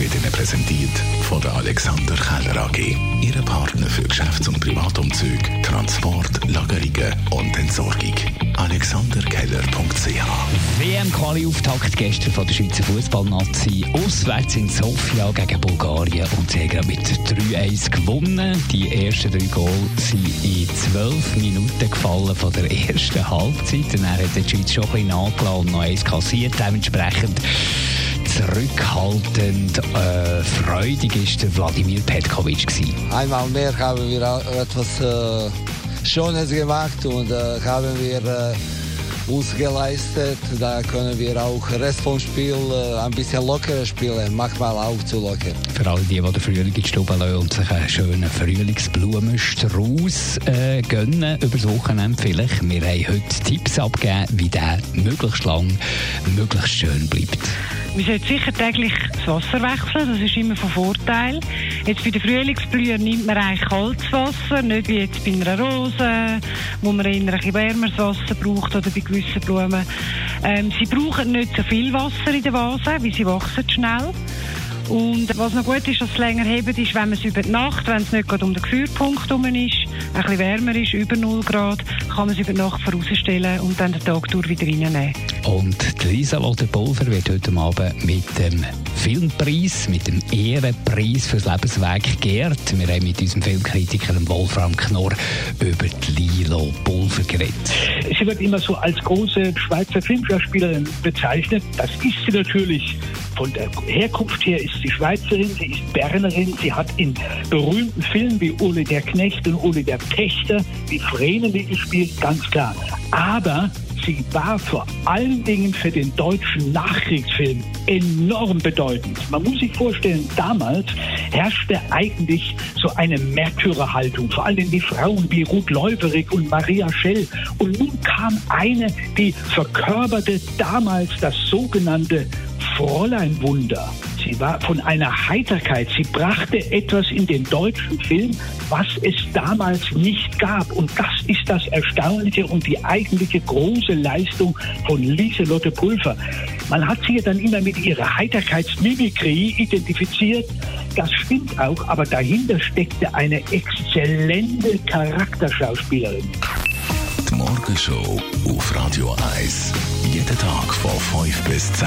wird Ihnen präsentiert von der Alexander Keller AG. Ihre Partner für Geschäfts- und Privatumzug, Transport, Lagerungen und Entsorgung. AlexanderKeller.ch WM-Quali-Auftakt gestern von der Schweizer Fußballnazi. Auswärts in Sofia gegen Bulgarien und sie haben mit 3-1 gewonnen. Die ersten drei Goal sind in zwölf Minuten gefallen von der ersten Halbzeit. Dann hat die Schweiz schon ein bisschen nachgelassen und noch eins kassiert. Dementsprechend zurückhaltend, äh, freudig ist der Wladimir Petkovic gewesen. Einmal mehr haben wir etwas äh, Schönes gemacht und äh, haben wir äh, uns geleistet. Da können wir auch Rest vom Spiel äh, ein bisschen lockerer spielen, manchmal auch zu locker. Für alle die, die den Frühling in die Stube lassen und sich einen schönen Frühlingsblumenstrauß äh, gönnen, über das Wochenende vielleicht. Wir haben heute Tipps abgegeben, wie der möglichst lang, möglichst schön bleibt. Wir sollten sicher täglich das Wasser wechseln, das ist immer von Vorteil. Jetzt bei den Frühlingsblühern nimmt man eigentlich kaltes Wasser, nicht wie jetzt bei einer Rose, wo man eher ein bisschen wärmeres Wasser braucht oder bei gewissen Blumen. Ähm, sie brauchen nicht so viel Wasser in der Vase, weil sie wachsen schnell. Und was noch gut ist, dass es länger hebt, ist, wenn man es über die Nacht, wenn es nicht gerade um den Gefrierpunkt herum ist, ein bisschen wärmer ist, über 0 Grad, kann man es über die Nacht vorausstellen und dann den Tag durch wieder reinnehmen. Und Lisa Lothar Pulver wird heute Abend mit dem Filmpreis, mit dem Ehrenpreis fürs Lebenswerk geehrt. Wir haben mit unserem Filmkritiker Wolfram Knorr über die Lilo Pulver geredet. Sie wird immer so als große Schweizer Filmschauspielerin bezeichnet. Das ist sie natürlich. Von der Herkunft her ist sie Schweizerin, sie ist Bernerin, sie hat in berühmten Filmen wie Ole der Knecht und Ole der Pächter wie Vreneli gespielt, ganz klar. Aber sie war vor allen Dingen für den deutschen Nachkriegsfilm enorm bedeutend. Man muss sich vorstellen, damals herrschte eigentlich so eine Märtyrerhaltung, vor allem die Frauen wie Ruth Leuwerig und Maria Schell. Und nun kam eine, die verkörperte damals das sogenannte Fräuleinwunder. Sie war von einer Heiterkeit. Sie brachte etwas in den deutschen Film, was es damals nicht gab. Und das ist das Erstaunliche und die eigentliche große Leistung von Lieselotte Pulver. Man hat sie ja dann immer mit ihrer Heiterkeitsmimikrie identifiziert. Das stimmt auch, aber dahinter steckte eine exzellente Charakterschauspielerin. Die Morgenshow auf Radio 1. Jeden Tag von 5 bis 10.